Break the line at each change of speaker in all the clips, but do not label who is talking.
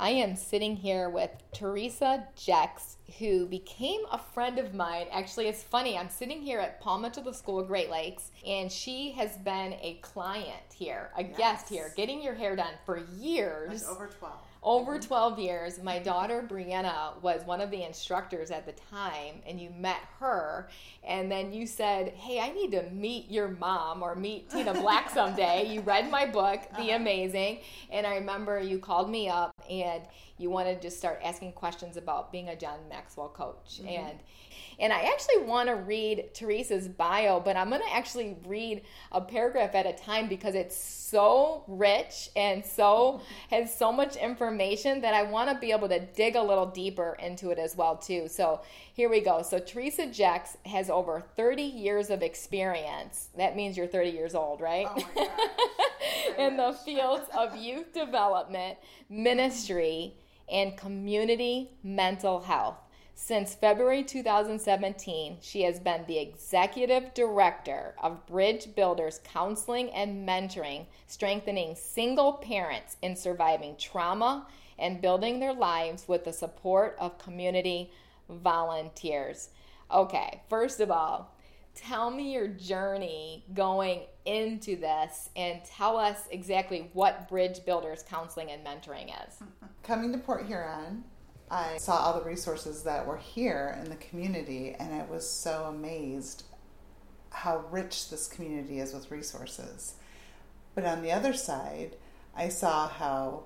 I am sitting here with Teresa Jex, who became a friend of mine. Actually, it's funny. I'm sitting here at Paul Mitchell the School of Great Lakes, and she has been a client here, a yes. guest here, getting your hair done for years.
Over 12
over 12 years my daughter brianna was one of the instructors at the time and you met her and then you said hey i need to meet your mom or meet tina black someday you read my book the uh-huh. amazing and i remember you called me up and you wanted to start asking questions about being a john maxwell coach mm-hmm. and and I actually want to read Teresa's bio, but I'm going to actually read a paragraph at a time because it's so rich and so has so much information that I want to be able to dig a little deeper into it as well too. So here we go. So Teresa Jex has over 30 years of experience. That means you're 30 years old, right?
Oh
In the fields of youth development, ministry, and community mental health. Since February 2017, she has been the executive director of Bridge Builders Counseling and Mentoring, strengthening single parents in surviving trauma and building their lives with the support of community volunteers. Okay, first of all, tell me your journey going into this and tell us exactly what Bridge Builders Counseling and Mentoring is.
Coming to Port Huron, I saw all the resources that were here in the community, and I was so amazed how rich this community is with resources. But on the other side, I saw how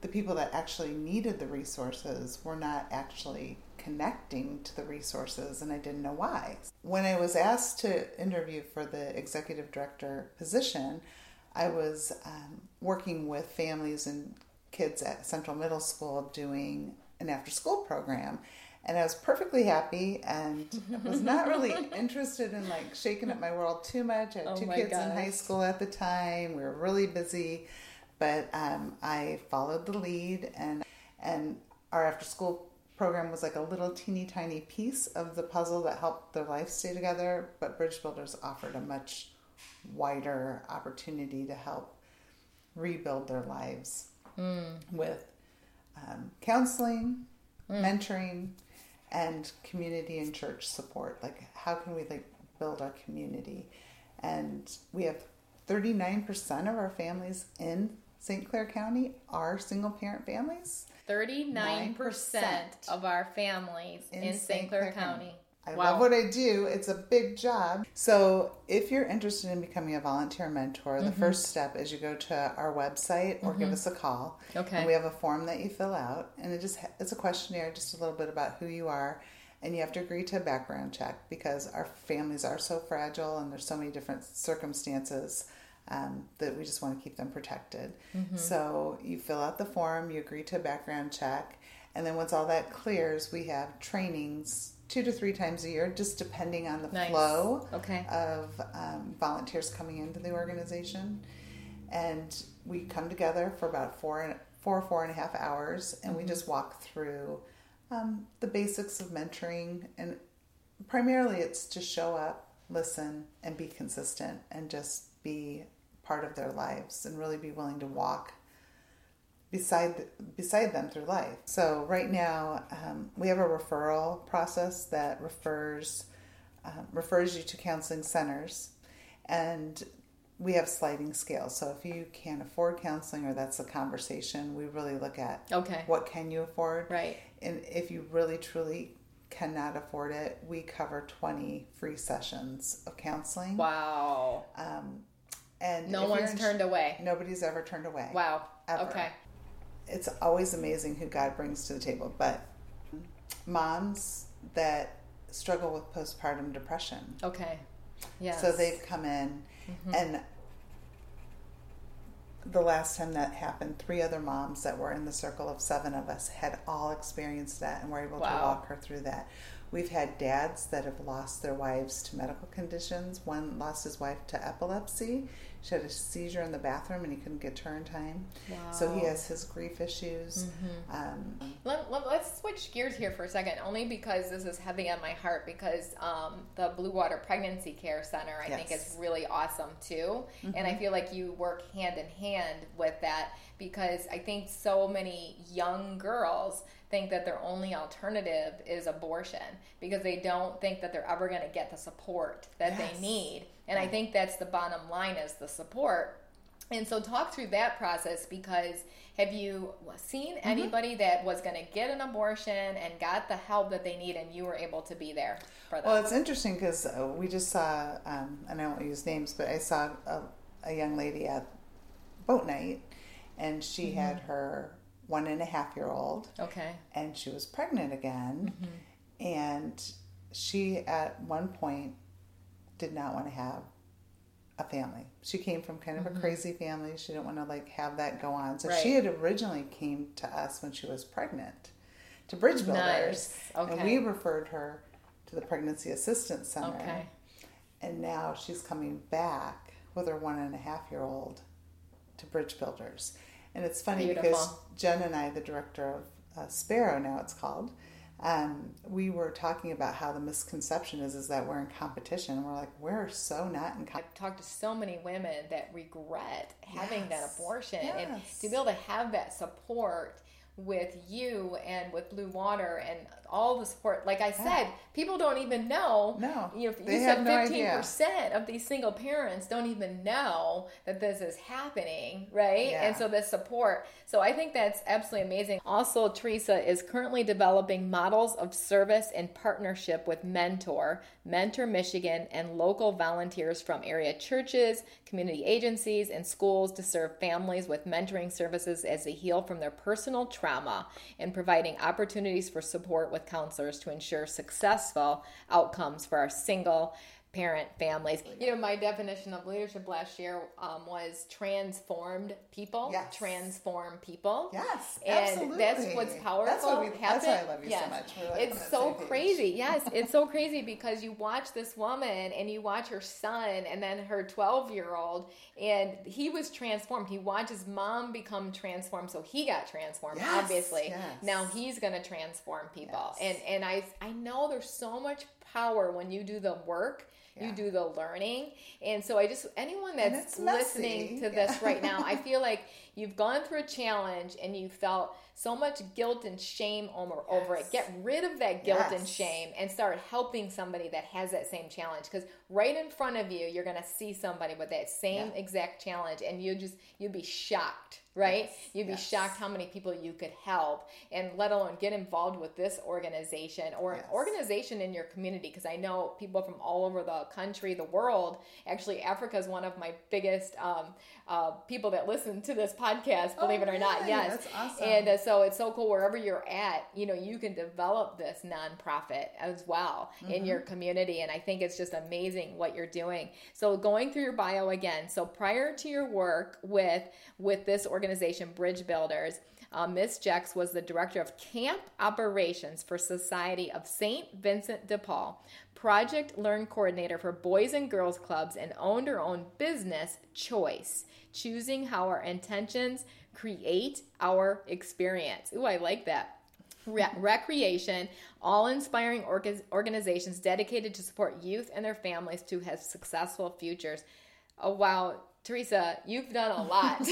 the people that actually needed the resources were not actually connecting to the resources, and I didn't know why. When I was asked to interview for the executive director position, I was um, working with families and kids at Central Middle School doing an after school program and I was perfectly happy and was not really interested in like shaking up my world too much. I had oh two kids gosh. in high school at the time. We were really busy, but um, I followed the lead and and our after school program was like a little teeny tiny piece of the puzzle that helped their life stay together. But Bridge Builders offered a much wider opportunity to help rebuild their lives mm. with um, counseling, mm. mentoring, and community and church support. Like, how can we like build our community? And we have 39% of our families in St. Clair County are single parent families.
39% of our families in, in St. Clair, Clair County. County.
I wow. love what I do. It's a big job. So, if you're interested in becoming a volunteer mentor, mm-hmm. the first step is you go to our website or mm-hmm. give us a call.
Okay.
And we have a form that you fill out, and it just it's a questionnaire, just a little bit about who you are, and you have to agree to a background check because our families are so fragile and there's so many different circumstances. Um, that we just want to keep them protected. Mm-hmm. So you fill out the form, you agree to a background check, and then once all that clears, we have trainings two to three times a year, just depending on the
nice.
flow
okay.
of um, volunteers coming into the organization. And we come together for about four and four four and a half hours, and mm-hmm. we just walk through um, the basics of mentoring. And primarily, it's to show up, listen, and be consistent, and just be part of their lives, and really be willing to walk beside beside them through life. So right now um, we have a referral process that refers um, refers you to counseling centers, and we have sliding scales. So if you can't afford counseling or that's a conversation, we really look at
okay
what can you afford,
right?
And if you really truly cannot afford it, we cover twenty free sessions of counseling.
Wow.
Um, and
no one's turned away.
Nobody's ever turned away.
Wow.
Ever.
Okay
it's always amazing who God brings to the table. But moms that struggle with postpartum depression.
Okay.
Yeah. So they've come in, mm-hmm. and the last time that happened, three other moms that were in the circle of seven of us had all experienced that and were able wow. to walk her through that. We've had dads that have lost their wives to medical conditions. One lost his wife to epilepsy. She had a seizure in the bathroom and he couldn't get to her in time. Wow. So he has his grief issues. Mm-hmm. Um,
let, let, us switch gears here for a second, only because this is heavy on my heart. Because um, the Blue Water Pregnancy Care Center, I yes. think, is really awesome too. Mm-hmm. And I mm-hmm. feel like you work hand in hand with that because I think so many young girls think that their only alternative is abortion because they don't think that they're ever going to get the support that yes. they need. And I think that's the bottom line is the support. And so talk through that process because have you seen mm-hmm. anybody mm-hmm. that was going to get an abortion and got the help that they need and you were able to be there for them?
Well, it's interesting because uh, we just saw, um, and I won't use names, but I saw a, a young lady at boat night and she mm-hmm. had her one and a half year old.
Okay.
And she was pregnant again. Mm-hmm. And she, at one point, did not want to have a family. She came from kind of mm-hmm. a crazy family. She didn't want to like have that go on. So right. she had originally came to us when she was pregnant to Bridge Builders. Nice. Okay. And we referred her to the Pregnancy Assistance Center. Okay. And now she's coming back with her one and a half year old to Bridge Builders. And it's funny Beautiful. because Jen and I, the director of uh, Sparrow, now it's called, um, we were talking about how the misconception is is that we're in competition. We're like, we're so not in competition.
I've talked to so many women that regret having yes. that abortion yes. and to be able to have that support with you and with Blue Water and all the support. Like I said, yeah. people don't even know.
No,
you know, you said fifteen no percent of these single parents don't even know that this is happening, right? Yeah. And so the support. So I think that's absolutely amazing. Also, Teresa is currently developing models of service in partnership with Mentor, Mentor Michigan, and local volunteers from area churches, community agencies, and schools to serve families with mentoring services as they heal from their personal trauma and providing opportunities for support with counselors to ensure successful outcomes for our single parent families. You know, my definition of leadership last year um, was transformed people. Yes. Transform people.
Yes.
And absolutely. that's what's powerful. That's why, we,
that's why I love you yes. so much.
Like it's so crazy. yes, it's so crazy because you watch this woman and you watch her son and then her 12 year old, and he was transformed. He watched his mom become transformed, so he got transformed, yes. obviously. Yes. Now he's going to transform people. And, and I, I know there's so much power when you do the work yeah. you do the learning. And so I just anyone that's listening to this right now, I feel like you've gone through a challenge and you felt so much guilt and shame over, yes. over it. Get rid of that guilt yes. and shame and start helping somebody that has that same challenge. Because right in front of you, you're going to see somebody with that same yeah. exact challenge, and you just you'd be shocked right? Yes, You'd be yes. shocked how many people you could help, and let alone get involved with this organization or yes. an organization in your community. Because I know people from all over the country, the world. Actually, Africa is one of my biggest um, uh, people that listen to this podcast. Believe oh, it or not, yes.
That's awesome.
And uh, so it's so cool. Wherever you're at, you know, you can develop this nonprofit as well mm-hmm. in your community, and I think it's just amazing what you're doing. So going through your bio again. So prior to your work with with this organization, Bridge Builders. Uh, Miss Jex was the director of camp operations for Society of St. Vincent de Paul, project learn coordinator for Boys and Girls Clubs, and owned her own business, Choice, choosing how our intentions create our experience. Ooh, I like that. Re- recreation, all inspiring orga- organizations dedicated to support youth and their families to have successful futures. Oh, wow. Teresa, you've done a lot.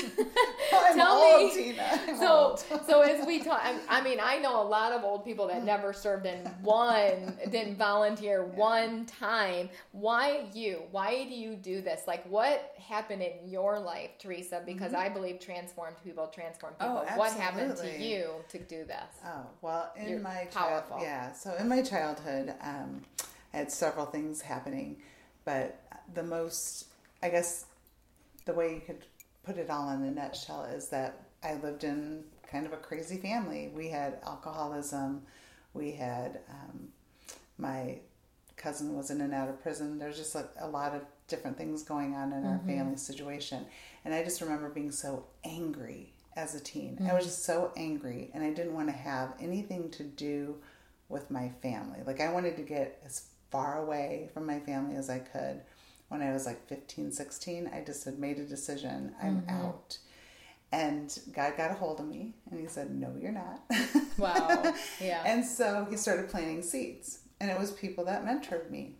Tell old, me.
So, so as we talk, I mean, I know a lot of old people that never served in one, didn't volunteer yeah. one time. Why you? Why do you do this? Like, what happened in your life, Teresa? Because mm-hmm. I believe transformed people transform people.
Oh,
what happened to you to do this?
Oh, well, in You're my child, yeah. So in my childhood, um, I had several things happening, but the most, I guess the way you could put it all in a nutshell is that I lived in kind of a crazy family. We had alcoholism. We had um, my cousin was in and out of prison. There's just a, a lot of different things going on in our mm-hmm. family situation. And I just remember being so angry as a teen. Mm-hmm. I was mm-hmm. just so angry, and I didn't want to have anything to do with my family. Like I wanted to get as far away from my family as I could. When I was like 15, 16, I just had made a decision. I'm mm-hmm. out. And God got a hold of me and he said, No, you're not.
Wow. Yeah.
and so he started planting seeds. And it was people that mentored me.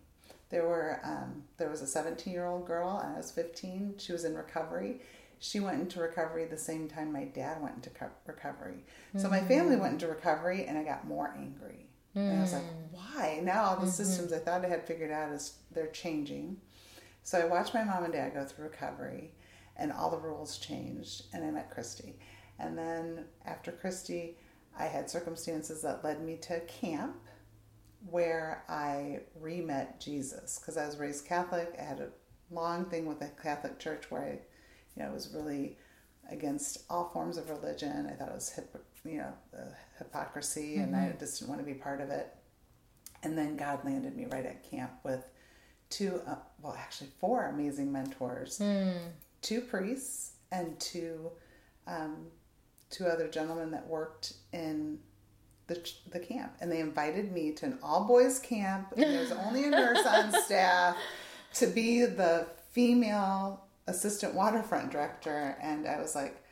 There were um, there was a 17 year old girl, and I was 15. She was in recovery. She went into recovery the same time my dad went into recovery. So my family went into recovery, and I got more angry. Mm. And I was like, mm. why? Now all the mm-hmm. systems I thought I had figured out is they're changing. So I watched my mom and dad go through recovery, and all the rules changed, and I met Christy. And then after Christy, I had circumstances that led me to camp where I re met Jesus because I was raised Catholic. I had a long thing with the Catholic Church where I, you know, was really against all forms of religion. I thought it was, hip, you know, hypocrisy, mm-hmm. and I mm-hmm. just didn't want to be part of it. And then God landed me right at camp with two, uh, well, actually four amazing mentors, mm. two priests and two, um, two other gentlemen that worked in the, the camp. And they invited me to an all boys camp. And there's only a nurse on staff to be the female assistant waterfront director. And i was like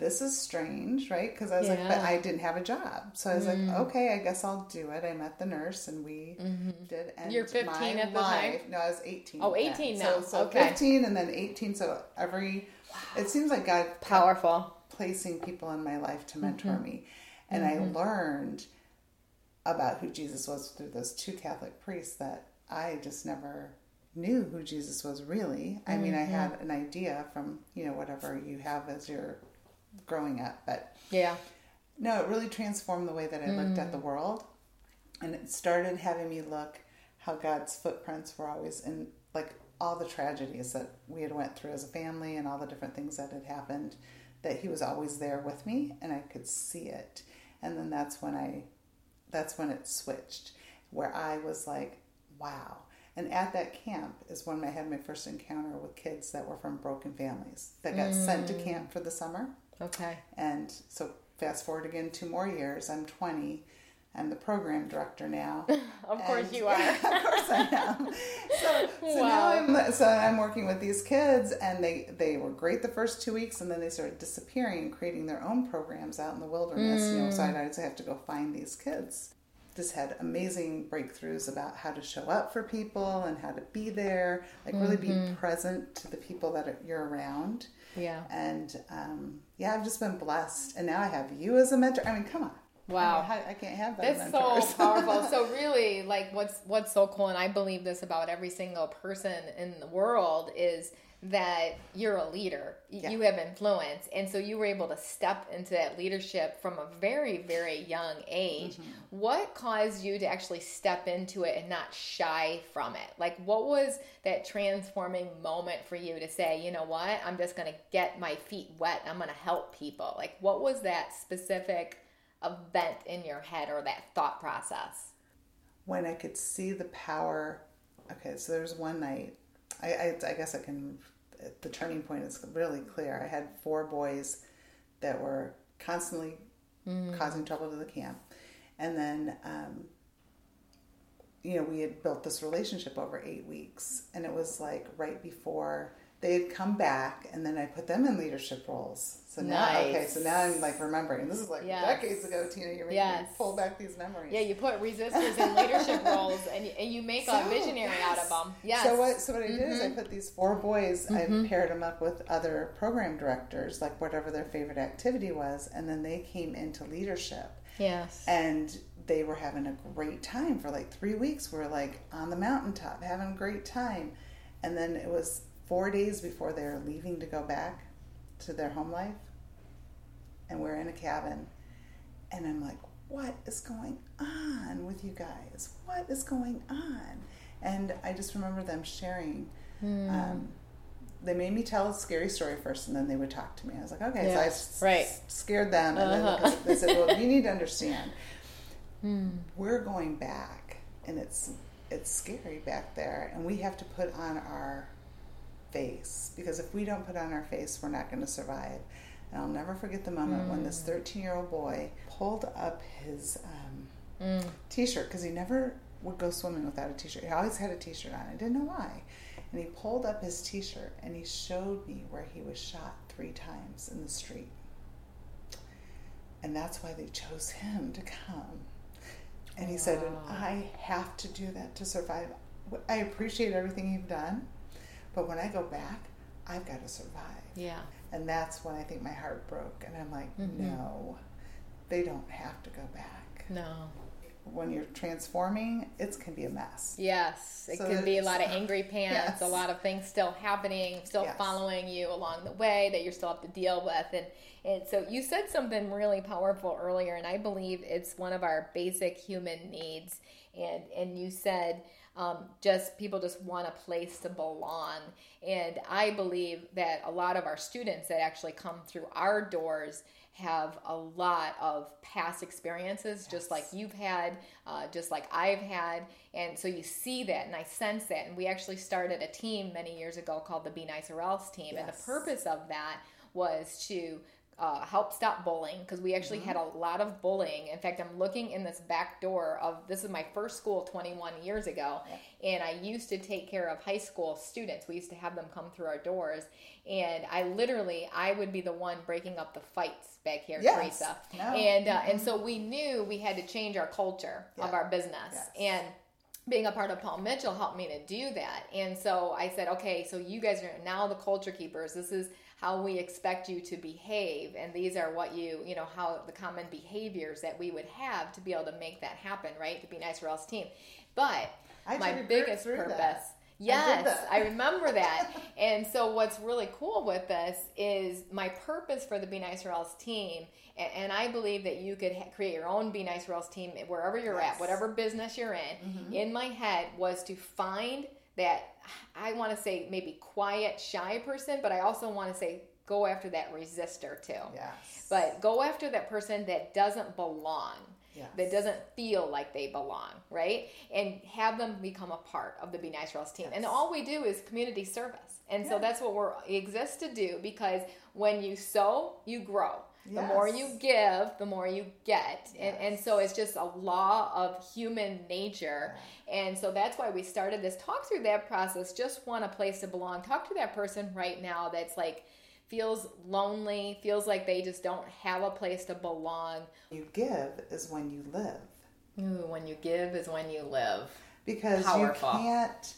this is strange right because i was yeah. like but i didn't have a job so i was mm. like okay i guess i'll do it i met the nurse and we mm-hmm. did
and you're 15 at the life, time
no i was 18
oh 18
then.
now
so, so
okay.
15 and then 18 so every wow. it seems like god
powerful
placing people in my life to mentor mm-hmm. me and mm-hmm. I learned about who Jesus was through those two Catholic priests that I just never knew who Jesus was really. I mean, I mm-hmm. had an idea from, you know, whatever you have as you're growing up, but
yeah.
No, it really transformed the way that I mm. looked at the mm. world. And it started having me look how God's footprints were always in like all the tragedies that we had went through as a family and all the different things that had happened that he was always there with me and I could see it and then that's when I that's when it switched where I was like wow and at that camp is when I had my first encounter with kids that were from broken families that got mm. sent to mm. camp for the summer
okay
and so fast forward again two more years I'm 20 I'm the program director now.
of course you are. of
course I am. So, so wow. now I'm so I'm working with these kids, and they they were great the first two weeks, and then they started disappearing and creating their own programs out in the wilderness. Mm. You know, so I'd always have to go find these kids. Just had amazing breakthroughs about how to show up for people and how to be there, like really mm-hmm. be present to the people that you're around.
Yeah.
And um, yeah, I've just been blessed, and now I have you as a mentor. I mean, come on.
Wow,
I, mean, I can't have that.
That's so powerful. so really, like, what's what's so cool, and I believe this about every single person in the world is that you're a leader. Yeah. You have influence, and so you were able to step into that leadership from a very, very young age. Mm-hmm. What caused you to actually step into it and not shy from it? Like, what was that transforming moment for you to say, you know what, I'm just going to get my feet wet. I'm going to help people. Like, what was that specific? event in your head or that thought process?
When I could see the power. Okay, so there's one night. I, I, I guess I can. The turning point is really clear. I had four boys that were constantly mm. causing trouble to the camp, and then um, you know we had built this relationship over eight weeks, and it was like right before they had come back and then I put them in leadership roles. So now, nice. okay, so now I'm like remembering. This is like yes. decades ago, Tina. You're making yes. me pull back these memories.
Yeah, you put resistors in leadership roles and, and you make so, a visionary yes. out of them. Yes.
So what? So what I mm-hmm. did is I mm-hmm. put these four boys. Mm-hmm. I paired them up with other program directors, like whatever their favorite activity was, and then they came into leadership.
Yes.
And they were having a great time for like three weeks. We we're like on the mountaintop having a great time, and then it was four days before they're leaving to go back to their home life. And we're in a cabin. And I'm like, what is going on with you guys? What is going on? And I just remember them sharing. Mm. Um, they made me tell a scary story first, and then they would talk to me. I was like, okay, yes, so I right. s- scared them, and uh-huh. then they said, well, you need to understand, mm. we're going back, and it's it's scary back there, and we have to put on our face because if we don't put on our face, we're not going to survive. And I'll never forget the moment mm. when this mm. 13 year old boy pulled up his um, mm. t-shirt because he never would go swimming without a t-shirt. He always had a t-shirt on. I didn't know why. And he pulled up his t-shirt and he showed me where he was shot three times in the street. And that's why they chose him to come. And he wow. said, I have to do that to survive. I appreciate everything you've done, but when I go back, I've got to survive.
Yeah.
And that's when I think my heart broke. And I'm like, mm-hmm. no, they don't have to go back.
No
when you're transforming, it can be a mess.
Yes, it so can be a lot of angry pants, yes. a lot of things still happening, still yes. following you along the way that you still have to deal with. And, and so you said something really powerful earlier, and I believe it's one of our basic human needs. And, and you said, um, just people just want a place to belong. And I believe that a lot of our students that actually come through our doors have a lot of past experiences, yes. just like you've had, uh, just like I've had. And so you see that, and I sense that. And we actually started a team many years ago called the Be Nice or Else team. Yes. And the purpose of that was to uh, help stop bullying because we actually mm-hmm. had a lot of bullying. In fact, I'm looking in this back door of this is my first school 21 years ago, yeah. and I used to take care of high school students. We used to have them come through our doors, and I literally I would be the one breaking up the fights back here, yes. Teresa. No. And uh, mm-hmm. and so we knew we had to change our culture yeah. of our business yes. and being a part of Paul Mitchell helped me to do that. And so I said, okay, so you guys are now the culture keepers. This is how we expect you to behave and these are what you you know how the common behaviors that we would have to be able to make that happen right to be Nice or Else team but I my biggest purpose that. Yes, I, I, remember that. and so, what's really cool with this is my purpose for the Be Nice or Else team. And, and I believe that you could ha- create your own Be Nice or Else team wherever you're yes. at, whatever business you're in. Mm-hmm. In my head was to find that I want to say maybe quiet, shy person, but I also want to say go after that resistor too.
Yes.
But go after that person that doesn't belong. Yes. That doesn't feel like they belong, right? And have them become a part of the Be Nice Girls team. Yes. And all we do is community service. And so that's what we're exist to do because when you sow, you grow. The more you give, the more you get. Yes. And, and so it's just a law of human nature. And so that's why we started this. Talk through that process. Just want a place to belong. Talk to that person right now that's like, feels lonely, feels like they just don't have a place to belong.
You give is when you live.
Ooh, when you give is when you live.
Because Powerful. you can't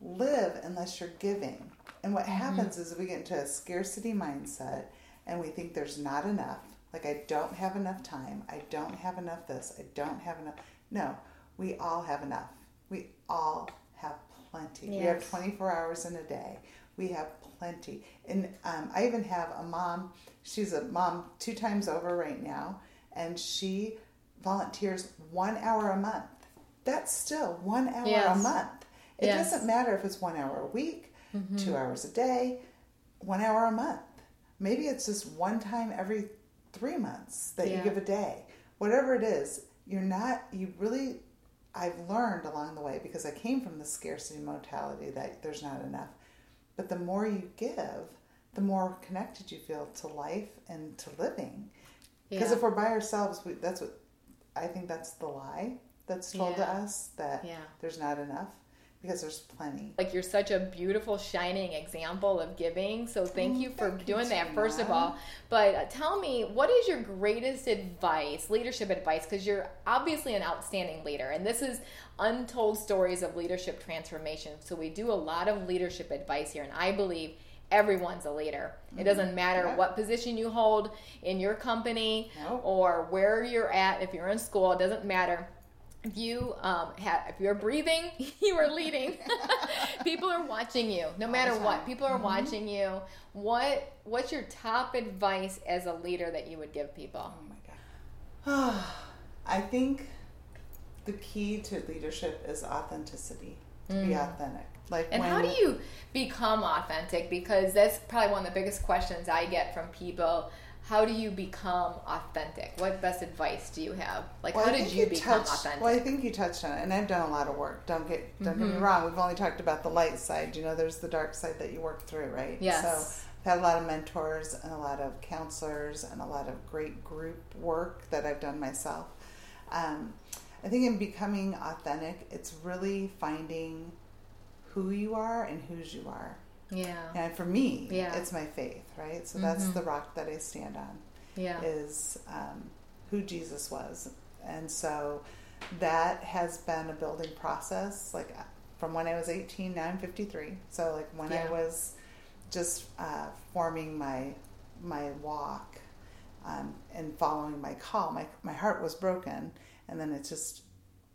live unless you're giving. And what mm-hmm. happens is we get into a scarcity mindset and we think there's not enough. Like, I don't have enough time. I don't have enough this. I don't have enough. No, we all have enough. We all have plenty. Yes. We have 24 hours in a day. We have plenty. And um, I even have a mom, she's a mom two times over right now, and she volunteers one hour a month. That's still one hour yes. a month. It yes. doesn't matter if it's one hour a week, mm-hmm. two hours a day, one hour a month. Maybe it's just one time every three months that yeah. you give a day. Whatever it is, you're not, you really, I've learned along the way because I came from the scarcity mentality that there's not enough. But the more you give, the more connected you feel to life and to living. Because yeah. if we're by ourselves, we, that's what I think that's the lie that's told yeah. to us that yeah. there's not enough because there's plenty.
Like you're such a beautiful, shining example of giving. So thank mm, you for thank doing you that, first of all. But uh, tell me, what is your greatest advice, leadership advice? Because you're obviously an outstanding leader, and this is untold stories of leadership transformation. So we do a lot of leadership advice here, and I believe everyone's a leader. It mm-hmm. doesn't matter yeah. what position you hold in your company or where you're at. If you're in school, it doesn't matter if you um, have if you're breathing you are leading. People are watching you no matter what. People are mm-hmm. watching you. What what's your top advice as a leader that you would give people?
Oh my god. I think the key to leadership is authenticity. To mm. be authentic.
Like and how do you become authentic? Because that's probably one of the biggest questions i get from people how do you become authentic? What best advice do you have? Like, well, how did you, you become
touched,
authentic?
Well, I think you touched on it, and I've done a lot of work. Don't get don't mm-hmm. get me mm-hmm. wrong. We've only talked about the light side. You know, there's the dark side that you work through, right?
Yes.
So I've had a lot of mentors and a lot of counselors and a lot of great group work that I've done myself. Um, I think in becoming authentic, it's really finding who you are and whose you are.
Yeah.
And for me,
Yeah.
it's my faith, right? So that's
Mhm.
the rock that I stand on
Yeah.
is um, who Jesus was. And so that has been a building process, like uh, from when I was 18, now I'm 53. So like when I was just uh, forming my my walk um, and following my call, my, my heart was broken. And then it's just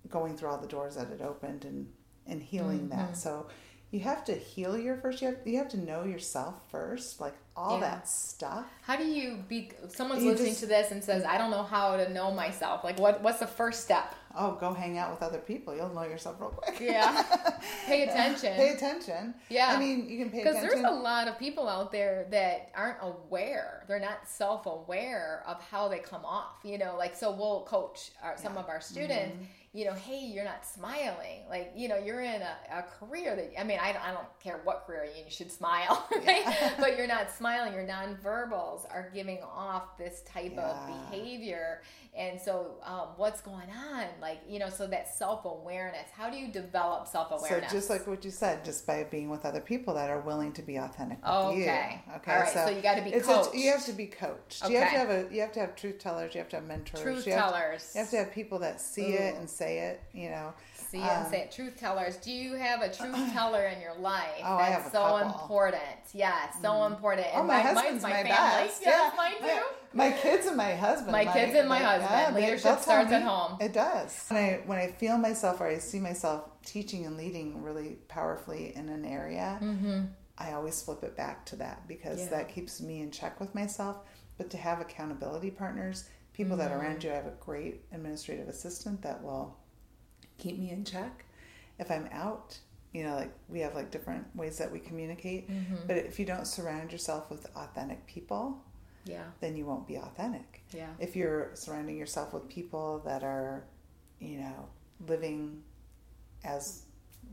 going through all the doors that it opened and, and healing
Mhm.
that. So you have to heal your first. You have, you have to know yourself first, like all
Yeah.
that stuff.
How do you be? Someone's
You
listening
just-
to this and says, "I don't know how to know myself." Like, what? What's the first step?
Oh, go hang out with other people. You'll know yourself real quick.
Yeah. Pay attention.
pay attention.
Yeah.
I mean, you can pay
Because there's a lot of people out there that aren't aware. They're not self aware of how they come off. You know, like, so we'll coach our, some
Yeah.
of our students,
Mm-hmm.
You know, hey, you're not smiling. Like, you know, you're in a, a career that, I mean, I, don't- I don't care what career in, you should smile, right?
Yeah.
but you're not smiling. Your nonverbals are giving off this type of behavior. And so, um, what's going on? Like, you know, so that self awareness. How do you develop self awareness?
so just like what you said, just by being with other people that are willing to be authentic with
Okay.
you. Okay.
All right, so you gotta be
it's
coached.
A, you have to be coached. You have to have a. You have to have truth tellers. You have to have mentors.
truth
you have to-
tellers.
you have to have people that see it
Ooh.
and say it. You know.
See it and
Um,
say it. Truth tellers. Do you have a truth teller in your life?
Oh, I
That's
have a
so
couple. Mm.
important. Yeah, so important.
Oh,
And
my,
mine's
husband's
my,
my, best.
Yeah, mine too.
My, my kids and my husband.
My kids and my
they-
husband.
they-
Leadership starts at home.
It does. When I when I feel myself or I see myself teaching and leading really powerfully in an area,
Mm-hmm.
I always flip it back to that because
Yeah.
that keeps me in check with myself. But to have accountability partners, people that
Mm-hmm.
are around you, I have a great administrative assistant that will keep me in check. If I'm out, you know, like we have like different ways that we communicate.
Mm-hmm.
But if you don't surround yourself with authentic people,
Yeah,
then you won't be authentic.
yeah,
If you're surrounding yourself with people that are, you know, living as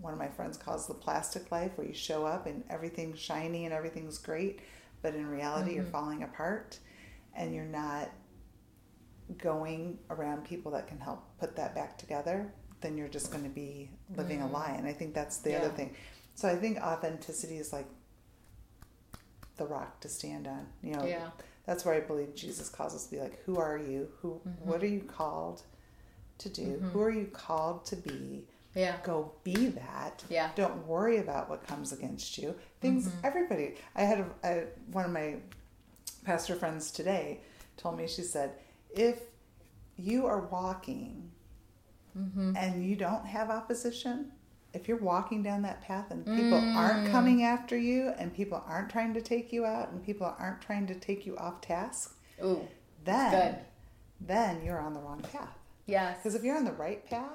one of my friends calls the plastic life, where you show up and everything's shiny and everything's great, but in reality you're
Mhm.
falling apart and you're not going around people that can help put that back together, then you're just going to be living a
Mm.
lie. And I think that's the other thing. So I think authenticity is like the rock to stand on. You know,
yeah.
that's where I believe Jesus calls us to be like, who are you? Who
Mhm.
what are you called to do?
Mhm.
Who are you called to be?
Yeah,
Go be that.
yeah,
Don't worry about what comes against you. Things
Mhm.
everybody I had a, a, one of my pastor friends today told me she said, if you are walking
mm-hmm.
and you don't have opposition, if you're walking down that path and people
Mm.
aren't coming after you and people aren't trying to take you out and people aren't trying to take you off task,
Ooh,
then then you're on the wrong path.
Yes.
Because if you're on the right path,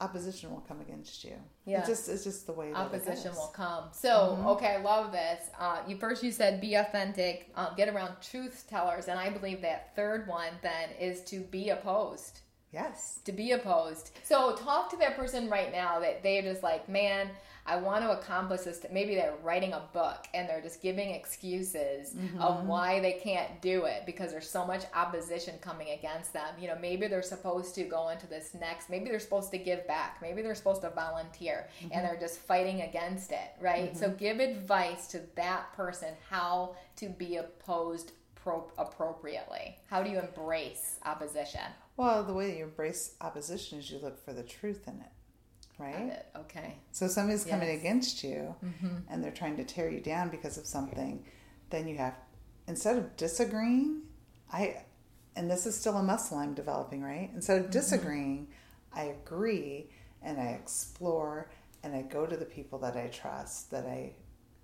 opposition will come against you.
Yeah.
It's just it's just the way
opposition
it
will come. So,
Mhm.
okay, I love this. Uh, you first you said be authentic, uh, get around truth tellers, and I believe that third one then is to be opposed.
Yes.
To be opposed. So, talk to that person right now that they're just like, man, I want to accomplish this. Maybe they're writing a book and they're just giving excuses
Mm-hmm.
of why they can't do it because there's so much opposition coming against them. You know, maybe they're supposed to go into this next, maybe they're supposed to give back, maybe they're supposed to volunteer
Mm-hmm.
and they're just fighting against it, right? So, give advice to that person how to be opposed pro- appropriately. How do you embrace opposition?
Well, the way you embrace opposition is you look for the truth in it, right?
Okay.
So somebody's coming against you
Mm-hmm.
and they're trying to tear you down because of something, then you have instead of disagreeing, I and this is still a muscle I'm developing, right? Instead
Mm-hmm.
of disagreeing, I agree and I explore and I go to the people that I trust, that I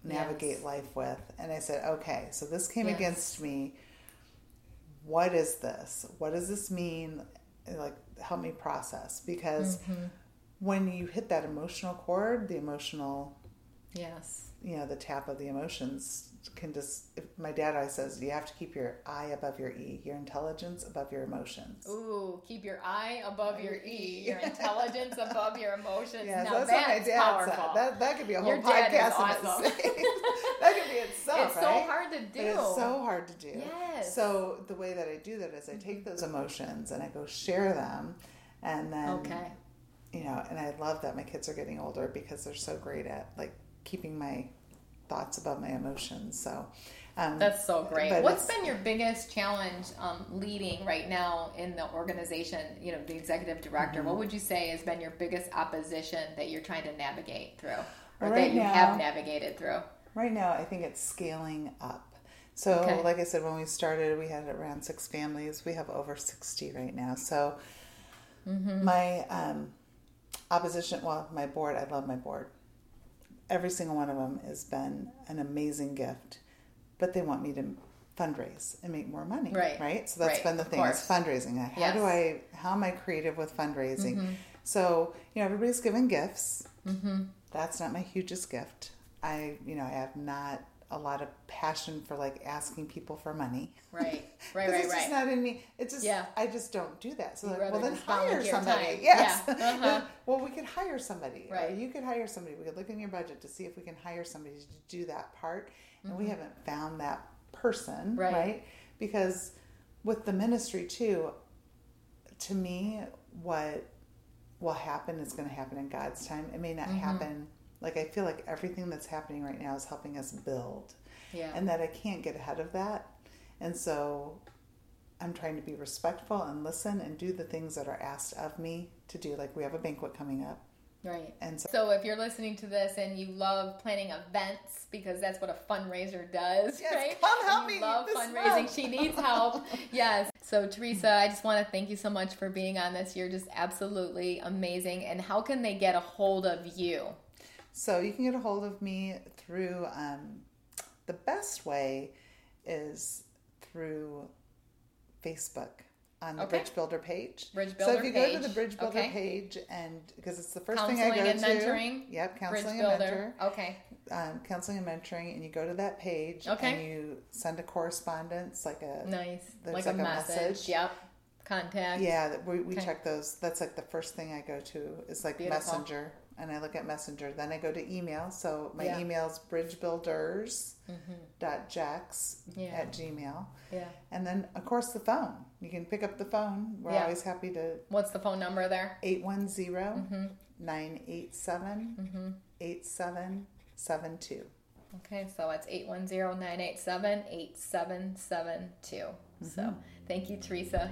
navigate
Yes.
life with, and I said, okay, so this came
Yes.
against me. What is this? What does this mean? Like, help me process because
Mhm.
When you hit that emotional chord, the emotional,
Yes.
you know, the tap of the emotions can just. If, my dad always says you have to keep your I above your E, your intelligence above your emotions.
Ooh, keep your I above your E, your intelligence above your emotions.
Yeah,
now
that's,
that's
what my dad
powerful.
said. That that could be a whole
Your
podcast in
awesome.
itself. that could be itself,
it's so hard to do.
It's so hard to do.
Yes.
So the way that I do that is I take mm-hmm. those emotions and I go share them, And then,
Okay.
You know, and I love that my kids are getting older because they're so great at like keeping my thoughts above my emotions. So, um,
That's so great. What's been your biggest challenge um, leading right now in the organization? You know, the executive director.
Mm-hmm.
What would you say has been your biggest opposition that you're trying to navigate through, or
Right
that you
now-
have navigated through?
Right now, I think it's scaling up. So,
Okay.
like I said, when we started, we had around six families. We have over 60 right now. So,
Mm-hmm.
my um, opposition, well, my board, I love my board. Every single one of them has been an amazing gift, but they want me to fundraise and make more money.
Right.
Right. So, that's
Right,
been the thing is fundraising. How
Yes.
do I, how am I creative with fundraising?
Mm-hmm.
So, you know, everybody's giving gifts. That's not my hugest gift. I, you know, I have not a lot of passion for like asking people for money.
Right, right,
right,
right.
it's just
right.
not in me. It's just,
Yeah.
I just don't do that. So, like, well, then hire somebody.
time.
Yes.
Yeah, uh-huh.
well, we could hire somebody. Or
Right.
you could hire somebody. We could look in your budget to see if we can hire somebody to do that part. And we haven't found that person,
Mm-hmm. Right.
right? Because with the ministry too, to me, what will happen is going to happen in God's time. It may not
Mm-hmm.
happen. Like I feel like everything that's happening right now is helping us build
Yeah.
and that I can't get ahead of that. And so I'm trying to be respectful and listen and do the things that are asked of me to do. Like we have a banquet coming up.
Right.
And so,
So if you're listening to this and you love planning events because that's what a fundraiser does,
Yes,
right?
come help
And you
me
Love fundraising.
month.
She needs help. yes. So Teresa, I just want to thank you so much for being on this. You're just absolutely amazing. And how can they get a hold of you?
So you can get a hold of me through um, the best way is through Facebook on the
Okay.
Bridge Builder page.
Bridge Builder so
if you go to the Bridge Builder
Okay.
page and because it's the first thing I go to.
Counseling and
to.
mentoring.
Yep, counseling
Bridge
and
Builder.
mentor.
Okay.
um, counseling and mentoring, and you go to that page
Okay.
and you send a correspondence, like a
Nice. Like,
like
a,
a
message.
message.
Yep. Contact.
yeah. We, we
Okay.
check those. That's like the first thing I go to is like
Beautiful.
Messenger, and I look at Messenger. Then I go to email. So my
Yeah.
email is bridgebuilders mm-hmm. dot
Yeah.
at gmail,
Yeah.
and then of course the phone. You can pick up the phone. We're
Yeah.
always happy to
What's the phone number there?
810-987-8772. Mm-hmm.
Okay, so it's 810-987-8772. Mm-hmm. So thank you, Teresa.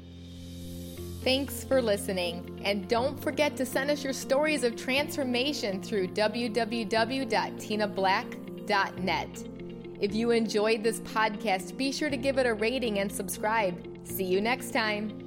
Thanks for listening. And don't forget to send us your stories of transformation through www.tinablack.net. If you enjoyed this podcast, be sure to give it a rating and subscribe. See you next time.